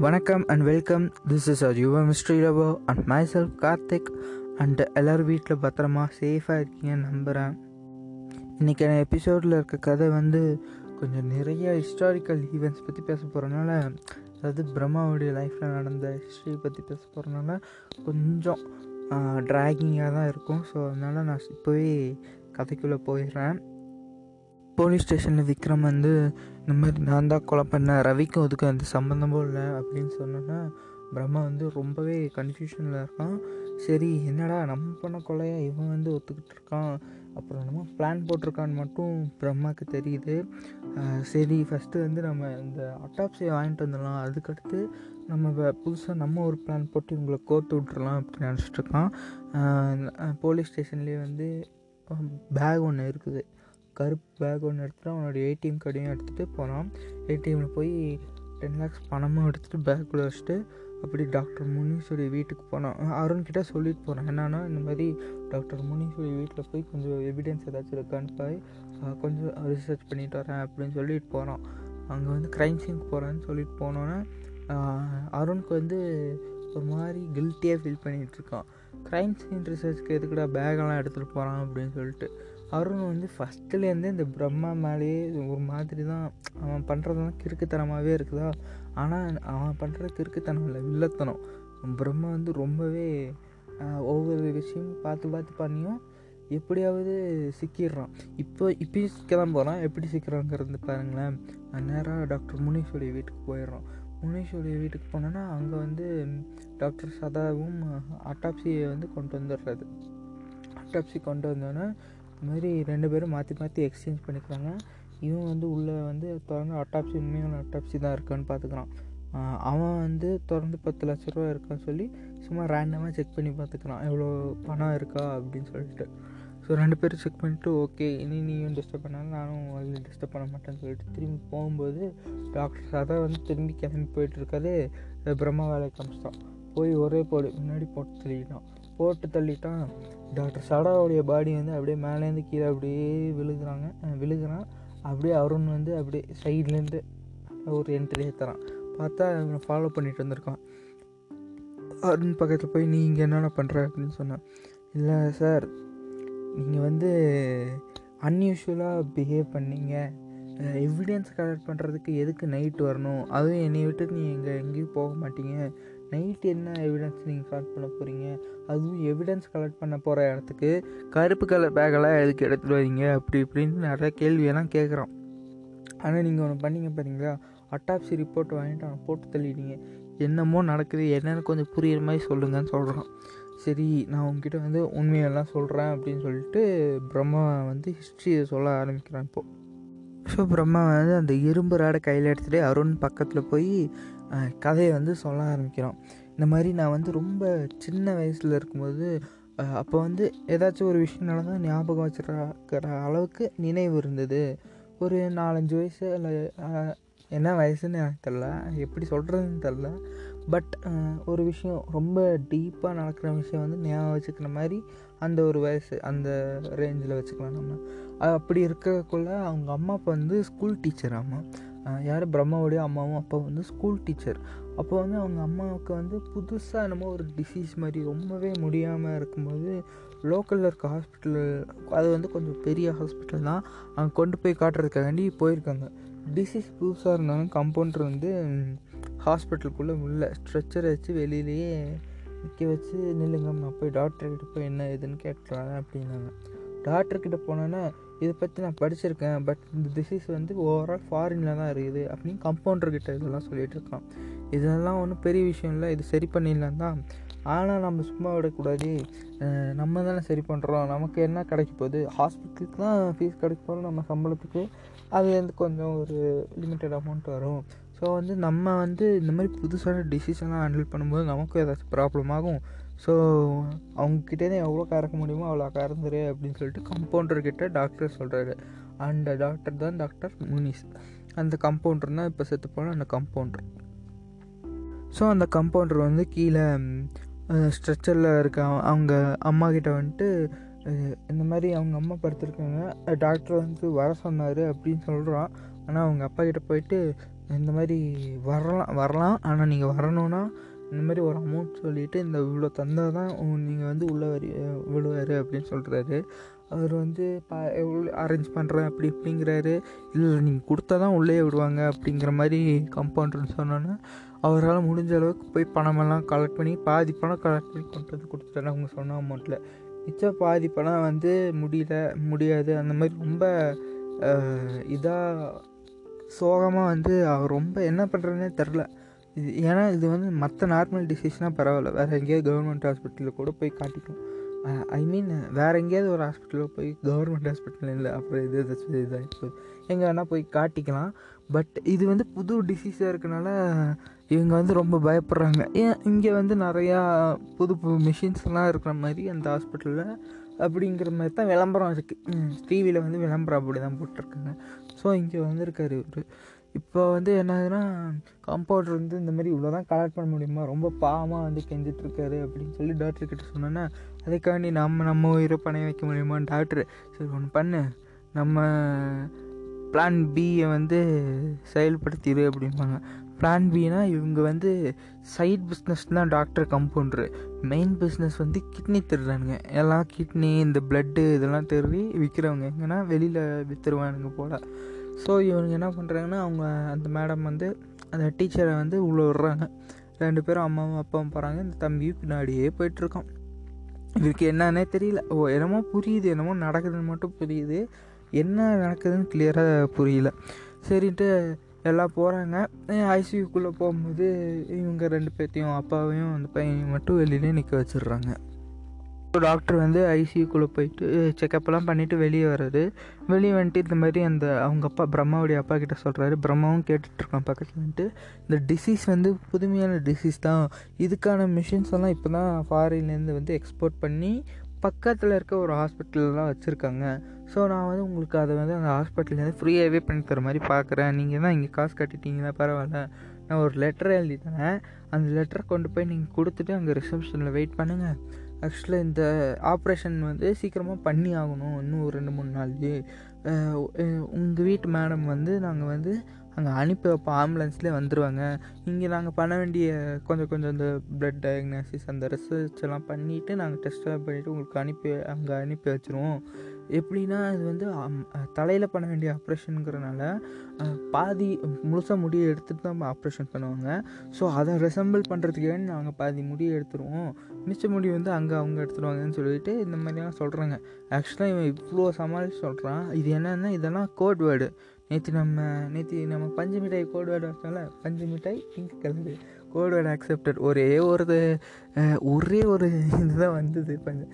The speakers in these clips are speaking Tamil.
வணக்கம் and welcome this is our Yuva mystery lover and myself Karthik and எல்லோரும் வீட்டில் பத்திரமா சேஃபாக இருக்கீங்கன்னு நம்புகிறேன் இன்றைக்கான எபிசோடில் இருக்க கதை வந்து கொஞ்சம் நிறைய ஹிஸ்டாரிக்கல் ஈவெண்ட்ஸ் பற்றி பேச போகிறனால அதாவது பிரம்மாவுடைய லைஃப்பில் நடந்த ஹிஸ்ட்ரி பற்றி பேச போகிறனால கொஞ்சம் ட்ராகிங்காக தான் இருக்கும். ஸோ அதனால் நான் இப்போவே கதைக்குள்ளே போயிடுறேன். போலீஸ் ஸ்டேஷனில் விக்ரம் வந்து இந்த மாதிரி நான் தான் கொலை பண்ணேன் ரவிக்கும் அதுக்கு அந்த சம்மந்தமும் இல்லை அப்படின்னு சொன்னோன்னா பிரம்மா வந்து ரொம்பவே கன்ஃபியூஷனில் இருக்கான். சரி என்னடா நம்ம பண்ண கொலையா இவன் வந்து ஒத்துக்கிட்டு இருக்கான்? அப்புறம் நம்ம பிளான் போட்டிருக்கான்னு மட்டும் பிரம்மாவுக்கு தெரியுது. சரி ஃபஸ்ட்டு வந்து நம்ம இந்த அட்டாப்ஸியை வாங்கிட்டு வந்துடலாம். அதுக்கடுத்து நம்ம புதுசாக நம்ம ஒரு பிளான் போட்டு இவங்களை கோர்த்து விட்றலாம் அப்படின்னு நினச்சிட்ருக்கான் போலீஸ் ஸ்டேஷன்லேயே வந்து பேக் ஒன்று இருக்குது. கருப்பு பேக் ஒன்று எடுத்துகிட்டு அவனோட ஏடிஎம் கார்டையும் எடுத்துகிட்டு போனான். ஏடிஎம்மில் போய் டென் லேக்ஸ் பணமும் எடுத்துகிட்டு பேக்குள்ளே வச்சுட்டு அப்படி டாக்டர் முனீஸ்வரி வீட்டுக்கு போனான். அருண்கிட்ட சொல்லிட்டு போகிறான் என்னன்னா இந்த மாதிரி டாக்டர் முனீஸ்வரி வீட்டில் போய் கொஞ்சம் எவிடன்ஸ் ஏதாச்சும் இருக்கான்னு போய் கொஞ்சம் ரிசர்ச் பண்ணிட்டு வரேன் அப்படின்னு சொல்லிட்டு போகிறான் அங்கே வந்து க்ரைம் சீனுக்கு போகிறேன்னு சொல்லிட்டு போனோன்னே அருணுக்கு வந்து ஒரு மாதிரி கில்ட்டியாக ஃபீல் பண்ணிகிட்ருக்கான் க்ரைம் சீன் ரிசர்ச்க்கு எதுக்குடா பேக்கெல்லாம் எடுத்துகிட்டு போகிறான் அப்படின்னு சொல்லிட்டு. அருண் வந்து ஃபஸ்ட்டுலேருந்தே இந்த பிரம்மா மேலேயே ஒரு மாதிரி தான் அவன் பண்ணுறதுலாம் கிறுக்குத்தனமாகவே இருக்குதா? ஆனால் அவன் பண்ணுற கிறுக்குத்தனம் இல்லை வில்லத்தனம். பிரம்மா வந்து ரொம்பவே ஒவ்வொரு விஷயம் பார்த்து பார்த்து பண்ணியும் எப்படியாவது சிக்கிடுறான். இப்போ இப்பயும் சிக்க தான் போகிறான் எப்படி சிக்கிறாங்கிறது பாருங்களேன். நேராக டாக்டர் முனீஸ்வரி வீட்டுக்கு போயிடுறான். முனீஸ்வரி வீட்டுக்கு போனோன்னா அங்கே வந்து டாக்டர் சதாவும் அட்டாப்சியை வந்து கொண்டு வந்துடுறது. அட்டாப்சி கொண்டு வந்தோன்னே மாதிரி ரெண்டு பேரும் மாற்றி மாற்றி எக்ஸ்சேஞ்ச் பண்ணிக்கிறாங்க. இவன் வந்து உள்ளே வந்து திறந்து அட்டாப்சி உண்மையான அட்டாப்சி தான் இருக்கான்னு பார்த்துக்கிறான் அவன் வந்து திறந்து பத்து லட்ச ரூபா இருக்கான்னு சொல்லி சும்மா ரேண்டமாக செக் பண்ணி பார்த்துக்கிறான் எவ்வளோ பணம் இருக்கா அப்படின்னு சொல்லிட்டு. ஸோ ரெண்டு பேரும் செக் பண்ணிவிட்டு ஓகே இனி நீயும் டிஸ்டர்ப் பண்ணாலும் நானும் அதில் டிஸ்டர்ப் பண்ண மாட்டேன்னு சொல்லிட்டு திரும்பி போகும்போது டாக்டர் சதா வந்து திரும்பி கிளம்பி போயிட்டுருக்காது பிரம்மா வேலை காமிச்சிட்டான் போய் ஒரே போடு முன்னாடி போட்டு தெளிக்கிட்டான் போட்டு தள்ளிட்டான். டாக்டர் சடாவுடைய பாடி வந்து அப்படியே மேலேருந்து கீழே அப்படியே விழுகிறாங்க. விழுகிறான். அப்படியே அருண் வந்து அப்படியே சைட்லேருந்து ஒரு என்ட்ரி ஏற்றுறான் பார்த்தா அவனை ஃபாலோ பண்ணிட்டு வந்திருக்கான். அருண் பக்கத்தில் போய் நீ இங்கே என்னென்ன பண்ணுற அப்படின்னு சொன்னான். இல்லை சார் நீங்கள் வந்து அன்யூஷுவலாக பிஹேவ் பண்ணீங்க. எவிடன்ஸ் கலெக்ட் பண்ணுறதுக்கு எதுக்கு நைட் வரணும்? அதுவும் என்னை விட்டு நீ எங்கே எங்கேயும் போக மாட்டீங்க. நைட்டு என்ன எவிடன்ஸ் நீங்கள் கலெக்ட் பண்ண போகிறீங்க அதுவும் எவிடன்ஸ் கலெக்ட் பண்ண போகிற இடத்துக்கு கருப்பு கலர் பேக்கெல்லாம் எதுக்கு எடுத்துகிட்டு வரீங்க? அப்படி இப்படின்னு நிறைய கேள்வியெல்லாம் கேட்குறான் ஆனால் நீங்கள் ஒன்று பண்ணீங்க பார்த்தீங்களா அட்டாப்சி ரிப்போர்ட் வாங்கிட்டு அவனை போட்டு தள்ளிட்டீங்க. என்னமோ நடக்குது. என்னென்னு கொஞ்சம் புரியுற மாதிரி சொல்லுங்கன்னு சொல்கிறான் சரி நான் உங்ககிட்ட வந்து உண்மையெல்லாம் சொல்கிறேன் அப்படின்னு சொல்லிட்டு பிரம்மா வந்து ஹிஸ்ட்ரியை சொல்ல ஆரம்பிக்கிறான் இப்போது ஸோ பிரம்மா வந்து அந்த இரும்பு ராடை கையில் எடுத்துகிட்டு அருண் பக்கத்தில் போய் கதையை வந்து சொல்ல ஆரம்பிக்கிறோம். இந்த மாதிரி நான் வந்து ரொம்ப சின்ன வயசில் இருக்கும்போது அப்போ வந்து ஏதாச்சும் ஒரு விஷயம் நடந்தால் ஞாபகம் வச்சுருக்கிற அளவுக்கு நினைவு இருந்தது. ஒரு நாலஞ்சு வயசு இல்லை என்ன வயசுன்னு எனக்கு தெரில எப்படி சொல்கிறதுன்னு தெரில பட் ஒரு விஷயம் ரொம்ப டீப்பாக நடக்கிற விஷயம் வந்து ஞாபகம் வச்சுக்கிற மாதிரி அந்த ஒரு வயசு அந்த ரேஞ்சில் வச்சுக்கலாம் நம்ம. அப்படி இருக்கக்குள்ள அவங்க அம்மா அப்பா வந்து ஸ்கூல் டீச்சர் அம்மா யார்? பிரம்மாவுடைய அம்மாவும் அப்பா வந்து ஸ்கூல் டீச்சர் அப்போ வந்து அவங்க அம்மாவுக்கு வந்து புதுசாக என்னமோ ஒரு டிசீஸ் மாதிரி ரொம்பவே முடியாமல் இருக்கும்போது லோக்கலில் இருக்க ஹாஸ்பிட்டல் அது வந்து கொஞ்சம் பெரிய ஹாஸ்பிட்டல் தான். அங்கே கொண்டு போய் காட்டுறதுக்காண்டி போயிருக்காங்க. டிசீஸ் புதுசாக இருந்தாலும் கம்பவுண்டர் வந்து ஹாஸ்பிட்டலுக்குள்ளே உள்ள ஸ்ட்ரெச்சரை வச்சு வெளியிலேயே நிற்க வச்சு நில்லுங்க நான் போய் டாக்டர்கிட்ட போய் என்ன ஏதுன்னு கேட்டுறாங்க அப்படின்னாங்க. டாக்டர்கிட்ட போனோன்னா இதை பற்றி நான் படிச்சிருக்கேன். பட் இந்த டிசீஸ் வந்து ஓவரால் ஃபாரினில் தான் இருக்குது. அப்படின்னு கம்பவுண்டர்கிட்ட இதெல்லாம் சொல்லிகிட்டு இருக்கான். இதெல்லாம் ஒன்றும் பெரிய விஷயம் இல்லை. இது சரி பண்ணிடலாம் தான். ஆனால் நம்ம சும்மா விடக்கூடாது. நம்ம தானே சரி பண்ணுறோம் நமக்கு என்ன கிடைக்க போகுது? ஹாஸ்பிட்டலுக்கு தான் ஃபீஸ் கிடைக்க போகிறோம் நம்ம சம்பளத்துக்கு அதுலேருந்து கொஞ்சம் ஒரு லிமிட்டட் அமௌண்ட் வரும். ஸோ வந்து நம்ம வந்து இந்த மாதிரி புதுசான டிசிஷன்லாம் ஹேண்டில் பண்ணும்போது நமக்கும் ஏதாச்சும் ப்ராப்ளம் ஆகும். ஸோ அவங்கக்கிட்டே எவ்வளோ கறக்க முடியுமோ அவ்வளோ கறந்துரு அப்படின்னு சொல்லிட்டு கம்பவுண்டர்கிட்ட டாக்டர் சொல்கிறாரு அந்த டாக்டர் தான் டாக்டர் முனிஸ். அந்த கம்பவுண்டர் தான் இப்போ செத்து போன அந்த கம்பவுண்டர் ஸோ அந்த கம்பவுண்டர் வந்து கீழே ஸ்ட்ரெச்சரில் இருக்க அவங்க அம்மா கிட்ட வந்துட்டு இந்த மாதிரி அவங்க அம்மா படுத்திருக்காங்க. டாக்டர் வந்து வர சொன்னார் அப்படின்னு சொல்கிறான் ஆனால் அவங்க அப்பா கிட்ட போயிட்டு இந்த மாதிரி வரலாம் வரலாம். ஆனால் நீங்கள் வரணும்னா இந்த மாதிரி ஒரு அமௌண்ட் சொல்லிவிட்டு இந்த இவ்வளோ தந்தால் தான் நீங்கள் வந்து உள்ளே வரி விழுவார் அப்படின்னு சொல்கிறாரு அவர் வந்து பா அரேஞ்ச் பண்ணுறேன் அப்படி இப்படிங்கிறாரு. இல்லை நீங்கள் கொடுத்தா தான் உள்ளே விடுவாங்க அப்படிங்கிற மாதிரி கம்பவுண்டர்னு சொன்னோன்னே அவரால் முடிஞ்ச அளவுக்கு போய் பணமெல்லாம் கலெக்ட் பண்ணி பாதி பணம் கலெக்ட் பண்ணி கொண்டு வந்து கொடுத்துட்டாரு அவங்க சொன்ன அமௌண்ட்டில் மிச்சம் பாதி பணம் வந்து முடியல முடியாது. அந்த மாதிரி ரொம்ப இதாக சோகமாக வந்து அவர் ரொம்ப என்ன பண்ணுறதுனே தெரில இது ஏன்னா இது வந்து மற்ற நார்மல் டிசீஸ்னால் பரவாயில்ல. வேறு எங்கேயாவது கவர்மெண்ட் ஹாஸ்பிட்டலில் கூட போய் காட்டிக்கும் ஐ மீன் வேறு எங்கேயாவது ஒரு ஹாஸ்பிட்டலில் போய் கவர்மெண்ட் ஹாஸ்பிட்டல் இல்லை அப்புறம் இது ஏதாச்சும் இதாக போய் எங்கே வேணால் போய் காட்டிக்கலாம். பட் இது வந்து புது டிசீஸாக இருக்கனால இவங்க வந்து ரொம்ப பயப்படுறாங்க. ஏன் இங்கே வந்து நிறையா புது புது மிஷின்ஸ்லாம் இருக்கிற மாதிரி அந்த ஹாஸ்பிட்டலில் அப்படிங்கிற மாதிரி தான் விளம்பரம் இருக்குது டிவியில் வந்து விளம்பரம் அப்படி தான் போட்டிருக்காங்க. ஸோ இங்கே வந்திருக்காரு இவர். இப்போ வந்து என்னதுன்னா கம்பவுண்டர் வந்து இந்த மாதிரி இவ்வளோ தான் கலெக்ட் பண்ண முடியுமா? ரொம்ப பாவமாக வந்து கெஞ்சிட்ருக்காரு அப்படின்னு சொல்லி டாக்டர் கிட்ட சொன்னோன்னா அதுக்காண்டி நம்ம நம்ம உயிரை பணைய வைக்க முடியுமா? டாக்டர் சரி ஒன்று பண்ணு. நம்ம பிளான் பியை வந்து செயல்படுத்திடு அப்படிம்பாங்க. பிளான் பினா இவங்க வந்து சைட் பிஸ்னஸ் தான் டாக்டர் கம்பவுண்டரு மெயின் பிஸ்னஸ் வந்து கிட்னி திருடுறானுங்க. எல்லாம் கிட்னி இந்த பிளட்டு இதெல்லாம் திருடி விற்கிறவங்க எங்கன்னா வெளியில் விற்றுருவானுங்க போல். ஸோ இவனுங்க என்ன பண்ணுறாங்கன்னா அவங்க அந்த மேடம் வந்து அந்த டீச்சரை வந்து உள்ளே விட்றாங்க. ரெண்டு பேரும் அம்மாவும் அப்பாவும் போகிறாங்க இந்த தம்பியும் பின்னாடியே போயிட்டுருக்கான். இவருக்கு என்னன்னே தெரியல. ஓ என்னமோ புரியுது. என்னமோ நடக்குதுன்னு மட்டும் புரியுது. என்ன நடக்குதுன்னு கிளியராக புரியல. சரின்ட்டு எல்லாம் போகிறாங்க ஐசியூக்குள்ளே போகும்போது இவங்க ரெண்டு பேர்த்தையும் அப்பாவையும் அந்த பையனையும் மட்டும் வெளியிலே நிற்க வச்சிடுறாங்க. டாக்டர் வந்து ஐசியூக்குள்ளே போயிட்டு செக்கப்லாம் பண்ணிவிட்டு வெளியே வர்றாரு வெளியே வந்துட்டு இந்த மாதிரி அந்த அவங்க அப்பா பிரம்மாவுடைய அப்பா கிட்ட சொல்கிறாரு பிரம்மாவும் கேட்டுட்ருக்கான் பக்கத்தில் வந்துட்டு. இந்த டிசீஸ் வந்து புதுமையான டிசீஸ் தான். இதுக்கான மிஷின்ஸ் எல்லாம் இப்போ தான் ஃபாரின்லேருந்து வந்து எக்ஸ்போர்ட் பண்ணி பக்கத்தில் இருக்க ஒரு ஹாஸ்பிட்டல்லாம் வச்சுருக்காங்க. ஸோ நான் வந்து உங்களுக்கு அதை வந்து அந்த ஹாஸ்பிட்டல்லேருந்து ஃப்ரீயாகவே பண்ணி தர மாதிரி பார்க்குறேன் நீங்கள் தான் இங்கே காசு கட்டிட்டீங்கன்னா பரவாயில்ல. நான் ஒரு லெட்டர் எழுதி தரேன் அந்த லெட்டரை கொண்டு போய் நீங்கள் கொடுத்துட்டு அங்கே ரிசப்ஷனில் வெயிட் பண்ணுங்கள் ஆக்சுவலாக இந்த ஆப்ரேஷன் வந்து சீக்கிரமாக பண்ணி ஆகணும். இன்னும் ஒரு ரெண்டு மூணு நாள்லேயே. உங்கள் வீட்டு மேடம் வந்து நாங்கள் வந்து அங்கே அனுப்பி வைப்போம். ஆம்புலன்ஸ்லேயே வந்துடுவாங்க இங்கே நாங்கள் பண்ண வேண்டிய கொஞ்சம் கொஞ்சம் இந்த ப்ளட் டயக்னாசிஸ் அந்த ரிசர்ச் எல்லாம் பண்ணிவிட்டு நாங்கள் டெஸ்ட்லாம் பண்ணிவிட்டு உங்களுக்கு அனுப்பி அங்கே அனுப்பி வச்சுருவோம். எப்படின்னா இது வந்து தலையில் பண்ண வேண்டிய ஆப்ரேஷனுங்கிறனால பாதி முழுசாக முடியை எடுத்துகிட்டு தான் ஆப்ரேஷன் பண்ணுவாங்க. ஸோ அதை ரெசம்பிள் பண்ணுறதுக்கே நாங்கள் பாதி முடியை எடுத்துருவோம்? மிச்ச முடி வந்து அங்கே அவங்க எடுத்துருவாங்கன்னு சொல்லிட்டு இந்த மாதிரிலாம் சொல்கிறாங்க ஆக்சுவலாக இவன் இவ்வளோ சமாளித்து சொல்கிறான் இது என்னென்னா இதெல்லாம் கோட் வேர்டு. நேற்று நம்ம நேற்று நம்ம பஞ்சு மிட்டாய் கோட் வேர்டு வச்சோம்ல பஞ்சு மிட்டாய் pink colour. Code word accepted ஒரே ஒரு ஒரே ஒரு இதுதான் வந்தது பஞ்சு.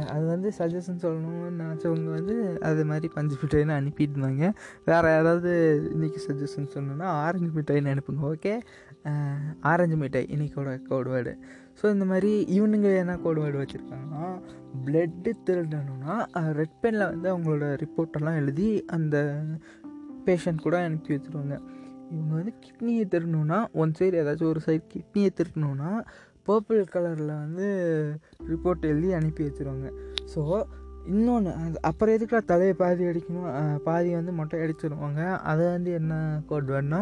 அது வந்து சஜஷன் சொல்லணும்னு நினச்சவங்க வந்து அது மாதிரி பஞ்சு மிட்டாயின்னு அனுப்பிட்டு இருந்தாங்க வேறு ஏதாவது இன்றைக்கி சஜஷன் சொல்லணும்னா ஆரஞ்சு மிட்டாயின்னு அனுப்புங்க ஓகே ஆரஞ்சு மிட்டாய் இன்றைக்கோட கோட்வேர்டு ஸோ இந்த மாதிரி இவனுங்க என்ன கோட் வச்சுருக்காங்கன்னா பிளட்டு திருடணும்னா ரெட் பெனில் வந்து அவங்களோட ரிப்போர்ட்டெல்லாம் எழுதி அந்த பேஷண்ட் கூட அனுப்பி வச்சுருவாங்க. இவங்க வந்து கிட்னியை திருடணுன்னா ஒன் சைடு ஏதாச்சும் ஒரு சைடு கிட்னியை திருடணும்னா பர்பிள் கலரில் வந்து ரிப்போர்ட் எழுதி அனுப்பி வச்சுருவாங்க. ஸோ இன்னொன்று அது அப்புறம் எதுக்குலாம் தலையை பாதி அடிக்கணும்? பாதி வந்து மொட்டை அடிச்சிருவாங்க. அதை வந்து என்ன கோட் வேணும்னா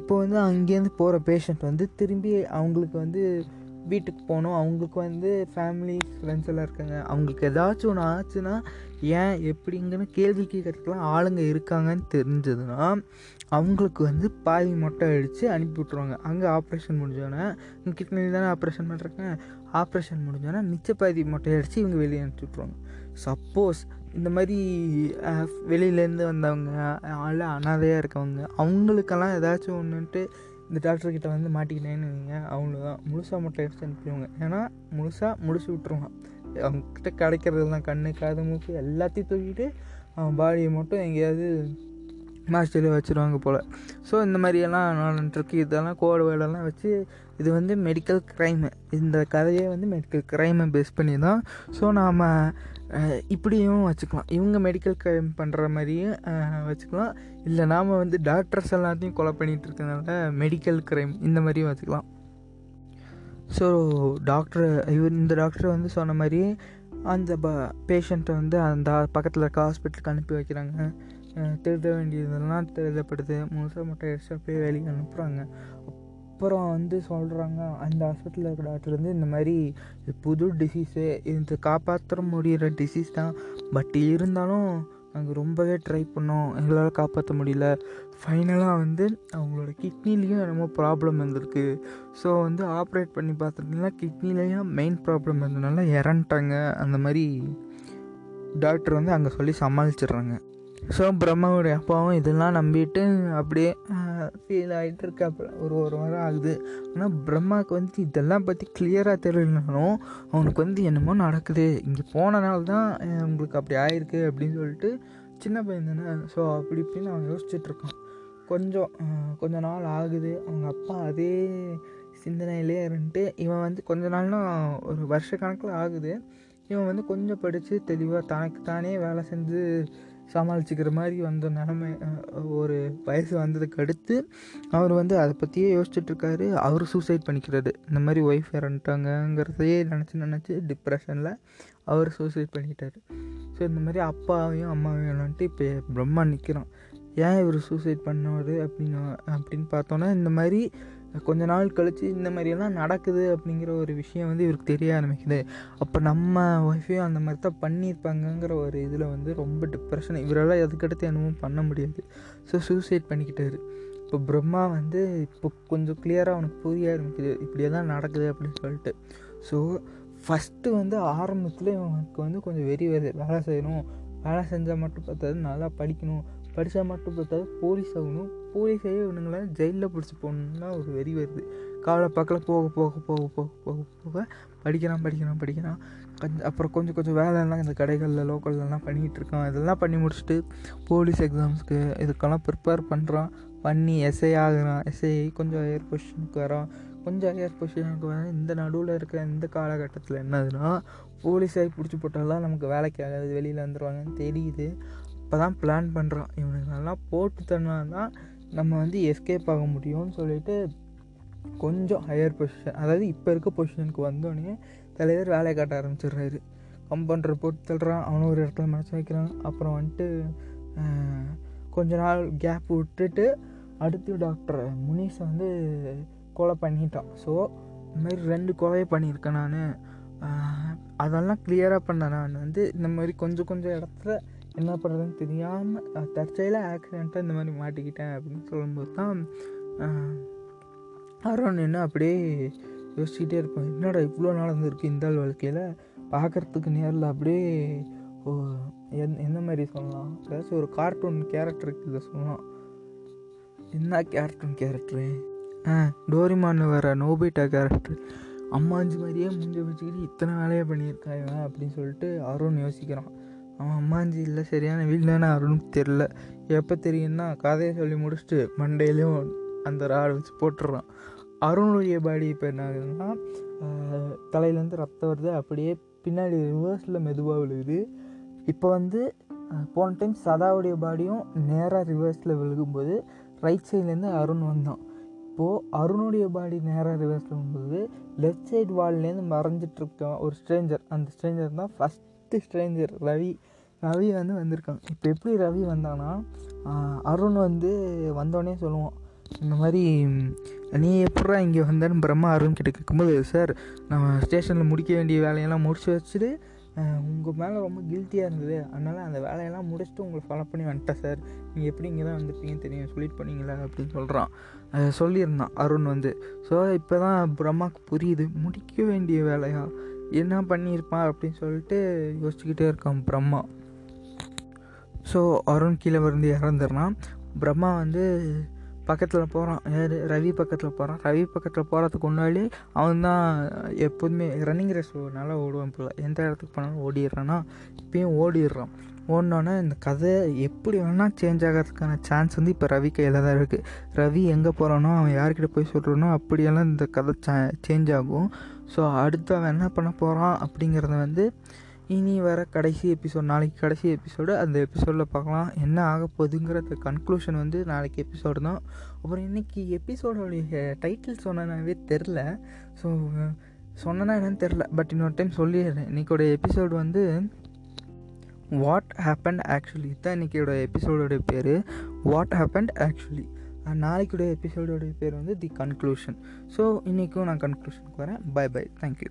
இப்போ வந்து அங்கேருந்து போகிற பேஷண்ட் வந்து திரும்பி அவங்களுக்கு வந்து வீட்டுக்கு போகணும். அவங்களுக்கு வந்து ஃபேமிலி ஃப்ரெண்ட்ஸ் எல்லாம் இருக்காங்க. அவங்களுக்கு ஏதாச்சும் ஒன்று ஆச்சுன்னா ஏன் எப்படிங்கன்னு கேள்வி கேட்கறதுக்குலாம் ஆளுங்க இருக்காங்கன்னு தெரிஞ்சதுன்னா அவங்களுக்கு வந்து பாதி மொட்டை அடித்து அனுப்பி விட்ருவாங்க அங்கே ஆப்ரேஷன் முடிஞ்சோன்னே கிட்னி தானே ஆப்ரேஷன் பண்ணுறாங்க ஆப்ரேஷன் முடிஞ்சோடனே மிச்ச பாதி மொட்டை அடித்து இவங்க வெளியே அனுப்பிச்சி விட்ருவாங்க சப்போஸ் இந்த மாதிரி வெளியிலேருந்து வந்தவங்க ஆள் அனாதையாக இருக்கவங்க அவங்களுக்கெல்லாம் ஏதாச்சும் ஒன்றுன்ட்டு இந்த டாக்டர்கிட்ட வந்து மாட்டிக்கிட்டேன்னு வைங்க. அவ்வளோதான் முழுசாக மொட்டை அடித்து அனுப்பிடுவாங்க. ஏன்னா முழுசாக முடிச்சு விட்ருவாங்க அவங்கக்கிட்ட கிடைக்கிறதுலாம் கண்ணு காது மூக்கு எல்லாத்தையும் தூக்கிட்டு அவன் பாடியை மட்டும் எங்கேயாவது மாஸ்டரில் வச்சுருவாங்க போல். ஸோ இந்த மாதிரியெல்லாம் நடந்துட்டுருக்கு இதெல்லாம் கோடு வேலைலாம் வச்சு இது வந்து மெடிக்கல் க்ரைமு இந்த கதையே வந்து மெடிக்கல் க்ரைமை பேஸ் பண்ணி தான். ஸோ நாம் இப்படியும் வச்சுக்கலாம். இவங்க மெடிக்கல் க்ரைம் பண்ணுற மாதிரியும் வச்சுக்கலாம். இல்லை நாம் வந்து டாக்டர்ஸ் எல்லாத்தையும் கொலை பண்ணிகிட்டு இருக்கனால மெடிக்கல் க்ரைம் இந்த மாதிரியும் வச்சுக்கலாம். ஸோ டாக்டர் இவர் இந்த டாக்டர் வந்து சொன்ன மாதிரி அந்த ப பேஷண்ட்டை வந்து அந்த பக்கத்தில் இருக்க ஹாஸ்பிட்டலுக்கு அனுப்பி வைக்கிறாங்க. திருத திருட வேண்டியதெல்லாம் திருதப்படுது முழுசாக மட்டும் எடுத்து அப்படியே வேலைக்கு அனுப்புகிறாங்க அப்புறம் வந்து சொல்கிறாங்க அந்த ஹாஸ்பிட்டலில் இருக்கிற டாக்டர் வந்து இந்த மாதிரி புது டிசீஸு இது காப்பாற்ற முடிகிற டிசீஸ் தான். பட் இருந்தாலும் நாங்கள் ரொம்பவே ட்ரை பண்ணோம். எங்களால் காப்பாற்ற முடியல. ஃபைனலாக வந்து அவங்களோட கிட்னிலையும் என்னமோ ப்ராப்ளம் இருந்திருக்கு. ஸோ வந்து ஆப்ரேட் பண்ணி பார்த்துட்டிங்கன்னா கிட்னிலையும் மெயின் ப்ராப்ளம் இருந்ததுனால இறந்துட்டாங்க. அந்த மாதிரி டாக்டர் வந்து அங்கே சொல்லி சமாளிச்சிடுறாங்க. ஸோ பிரம்மாவுடைய அப்பாவும் இதெல்லாம் நம்பிட்டு அப்படியே ஃபீல் ஆகிட்டு இருக்காப்புல ஒரு ஒரு வாரம் ஆகுது. ஆனால் பிரம்மாவுக்கு வந்து இதெல்லாம் பற்றி கிளியராக தெரியலனாலும் அவனுக்கு வந்து என்னமோ நடக்குது. இங்கே போனனால தான் உங்களுக்கு அப்படி ஆயிருக்கு அப்படின்னு சொல்லிட்டு சின்ன பையன் தானே. ஸோ அப்படி இப்படின்னு அவன் யோசிச்சுட்ருக்கான் கொஞ்சம் கொஞ்ச நாள் ஆகுது. அவங்க அப்பா அதே சிந்தனையிலே இருந்துட்டு இவன் வந்து கொஞ்ச நாள்னா ஒரு வருஷ கணக்கில் ஆகுது. இவன் வந்து கொஞ்சம் படித்து தெளிவாக தனக்கு தானே வேலை செஞ்சு சமாளிச்சுக்கிற மாதிரி வந்த நிலமை ஒரு வயசு வந்ததுக்கு அடுத்து அவர் வந்து அதை பற்றியே யோசிச்சுட்ருக்காரு. அவர் சூசைட் பண்ணிக்கிறது. இந்த மாதிரி ஒய்ஃப் இறந்துட்டாங்கங்கிறதையே நினச்சி நினச்சி டிப்ரெஷனில் அவர் சூசைட் பண்ணிக்கிட்டார் ஸோ இந்த மாதிரி அப்பாவையும் அம்மாவையும் வந்துட்டு இப்போ பிரம்மா நிற்கிறான் ஏன் இவர் சூசைட் பண்ணவர் அப்படின்னு அப்படின்னு பார்த்தோன்னா இந்த மாதிரி கொஞ்ச நாள் கழித்து இந்த மாதிரியெல்லாம் நடக்குது அப்படிங்கிற ஒரு விஷயம் வந்து இவருக்கு தெரிய ஆரம்பிக்குது. அப்போ நம்ம ஒய்ஃபையும் அந்த மாதிரி தான் பண்ணியிருப்பாங்கங்கிற ஒரு இதில் வந்து ரொம்ப டிப்ரெஷன் இவரால் அதுக்கடுத்து என்னமோ பண்ண முடியாது. ஸோ சூசைட் பண்ணிக்கிட்டாரு. இப்போ பிரம்மா வந்து இப்போ கொஞ்சம் கிளியராக அவனுக்கு புரிய ஆரம்பிக்குது. இப்படியே தான் நடக்குது அப்படின்னு சொல்லிட்டு. ஸோ ஃபஸ்ட்டு வந்து ஆரம்பத்தில் இவனுக்கு வந்து கொஞ்சம் வெறி வருது. வேலை செய்யணும். வேலை செஞ்சால் மட்டும் பார்த்தாது நல்லா படிக்கணும். படித்தா மட்டும் பார்த்தாது போலீஸ் ஆகணும். போலீஸ் இவனுங்களை ஜெயிலில் பிடிச்சி போகணுன்னா ஒரு வெறி வருது. காவலை பக்கத்தில் போக போக போக போக போக போக படிக்கிறான் படிக்கிறான் படிக்கிறான். கொஞ்சம் அப்புறம் கொஞ்சம் கொஞ்சம் வேலையெல்லாம் இந்த கடைகளில் லோக்கல்லலாம் பண்ணிகிட்டு இருக்கான். இதெல்லாம் பண்ணி முடிச்சுட்டு போலீஸ் எக்ஸாம்ஸ்க்கு இதுக்கெல்லாம் ப்ரிப்பேர் பண்ணுறான் பண்ணி எஸ்ஐ ஆகுறான். எஸ்ஐ கொஞ்சம் ஹையர் பொசிஷனுக்கு வரான். கொஞ்சம் ஹையர் பொசிஷனுக்கு வர இந்த நடுவில் இருக்கிற இந்த காலகட்டத்தில் என்னதுன்னா போலீஸாகி பிடிச்சி போட்டாலாம் நமக்கு வேலைக்கு ஆகாது. வெளியில் வந்துடுவாங்கன்னு தெரியுது. அப்போ தான் பிளான் பண்ணுறான் இவனுங்களெல்லாம் போட்டு தன்னால்தான் நம்ம வந்து எஸ்கேப் ஆக முடியும்னு சொல்லிட்டு கொஞ்சம் ஹையர் பொசிஷன் அதாவது இப்போ இருக்க பொசிஷனுக்கு வந்தோடனே தலைவர் வேலையை காட்ட ஆரம்பிச்சிடுறாரு. கம்பவுண்டர் போட்டு தள்ளுறான் அவனும் ஒரு இடத்துல மனசு வைக்கிறான். அப்புறம் வந்துட்டு கொஞ்ச நாள் கேப் விட்டுட்டு அடுத்து டாக்டர் முனிஷை வந்து கொலை பண்ணிட்டான். ஸோ இந்த மாதிரி ரெண்டு கொலையை பண்ணியிருக்கேன் நான். அதெல்லாம் கிளியராக பண்ண நான். வந்து இந்த மாதிரி கொஞ்சம் கொஞ்சம் இடத்துல என்ன பண்ணுறதுன்னு தெரியாமல் தற்செயலாக ஆக்சிடெண்ட்டாக இந்த மாதிரி மாட்டிக்கிட்டேன் அப்படின்னு சொல்லும்போது தான் அருண் என்ன அப்படியே யோசிச்சுக்கிட்டே இருப்பேன். என்னடா இவ்வளோ நடந்திருக்கு இந்த வாழ்க்கையில்? பார்க்குறதுக்கு நேரில் அப்படியே ஓ, எந் எந்த மாதிரி சொல்லலாம்? ஏதாச்சும் ஒரு கார்ட்டூன் கேரக்டருக்கு இதை சொல்லலாம். என்ன கேரக்டூன் கேரக்டரு ஆ டோரிமான் வர நோபிட்டா கேரக்டர் அம்மாஞ்சு மாதிரியே முடிஞ்ச வச்சுக்கிட்டு இத்தனை வேலையை பண்ணியிருக்கா அப்படின்னு சொல்லிட்டு அருண் யோசிக்கிறான். அவன் அம்மாஞ்சி இல்லை சரியான வீட்டில் அருணுக்கு தெரில எப்போ தெரியும்னா கதையை சொல்லி முடிச்சுட்டு மண்டையிலையும் அந்த ராடு வச்சு போட்டுடுறான். அருணுடைய பாடி இப்போ என்ன ஆகுதுன்னா தலையிலேருந்து ரத்தம் வருது. அப்படியே பின்னாடி ரிவர்ஸில் மெதுவாக விழுகுது. இப்போ வந்து போன டைம் சதாவுடைய பாடியும் நேராக ரிவர்ஸில் விழுகும்போது ரைட் சைட்லேருந்து அருண் வந்தான். இப்போது அருணுடைய பாடி நேராக ரிவர்ஸில் வரும்போது லெஃப்ட் சைடு வால்லேருந்து மறைஞ்சிட்ருக்கான் ஒரு ஸ்ட்ரேஞ்சர் அந்த ஸ்ட்ரேஞ்சர் தான் first first stranger Ravi Ravi வந்து வந்திருக்கான். இப்போ எப்படி ரவி வந்தான்னா அருண் வந்து வந்தோடனே சொல்லுவான். இந்த மாதிரி நீ எப்பட்றா இங்கே வந்தேன்னு பிரம்மா அருண் கிட்ட கேட்கும்போது சார் நம்ம ஸ்டேஷனில் முடிக்க வேண்டிய வேலையெல்லாம் முடிச்சு வச்சுட்டு உங்கள் மேலே ரொம்ப கில்ட்டியாக இருந்தது. அதனால் அந்த வேலையெல்லாம் முடிச்சுட்டு உங்களை ஃபாலோ பண்ணி வந்துட்டேன் சார். நீங்கள் எப்படி இங்கே தான் வந்திருப்பீங்கன்னு தெரியும். சொல்லிட்டு பண்ணீங்களா அப்படின்னு சொல்கிறான் சொல்லியிருந்தான் அருண் வந்து. ஸோ இப்போ தான் பிரம்மாவுக்கு புரியுது. முடிக்க வேண்டிய வேலையாக என்ன பண்ணியிருப்பான் அப்படின்னு சொல்லிட்டு யோசிச்சுக்கிட்டே இருக்கான் பிரம்மா. ஸோ அருண் கீழே வந்து இறந்துடுறான். பிரம்மா வந்து பக்கத்தில் போகிறான் யார்? ரவி பக்கத்தில் போகிறான் ரவி பக்கத்தில் போகிறதுக்கு முன்னாடி அவன் தான் எப்போதுமே ரன்னிங் ரேஸ் நல்லா ஓடுவான் இப்போ எந்த இடத்துக்கு போனாலும் ஓடிடுறான்னா இப்பயும் ஓடிடுறான். ஓடினோன்னே இந்த கதை எப்படி வேணால் சேஞ்ச் ஆகிறதுக்கான சான்ஸ் வந்து இப்போ ரவி கையில் தான் இருக்குது ரவி எங்கே போகிறானோ அவன் யார்கிட்ட போய் சொல்கிறானோ அப்படியெல்லாம் இந்த கதை சேஞ்ச் ஆகும். ஸோ அடுத்து அவன் என்ன பண்ண போகிறான் அப்படிங்கிறத வந்து இனி வர கடைசி எபிசோட் நாளைக்கு கடைசி எபிசோடு அந்த எபிசோடில் பார்க்கலாம். என்ன ஆக போகுதுங்கிறத கன்க்ளூஷன் வந்து நாளைக்கு எபிசோடு தான். அப்புறம் இன்றைக்கி எபிசோடோடைய டைட்டில் சொன்னனாவே தெரில ஸோ சொன்னனா என்னன்னு தெரில பட் இன்னொரு டைம் சொல்லிடுறேன். இன்றைக்கோட எபிசோடு வந்து வாட் ஹேப்பன் ஆக்சுவலி தான் இன்றைக்கியோட எபிசோடோட பேர். வாட் ஹேப்பன் ஆக்சுவலி நாளைக்குடைய எபிசோடோடைய பேர் வந்து தி கன்க்ளூஷன் ஸோ இன்றைக்கும் நான் கன்க்ளூஷனுக்கு வரேன். By by thank you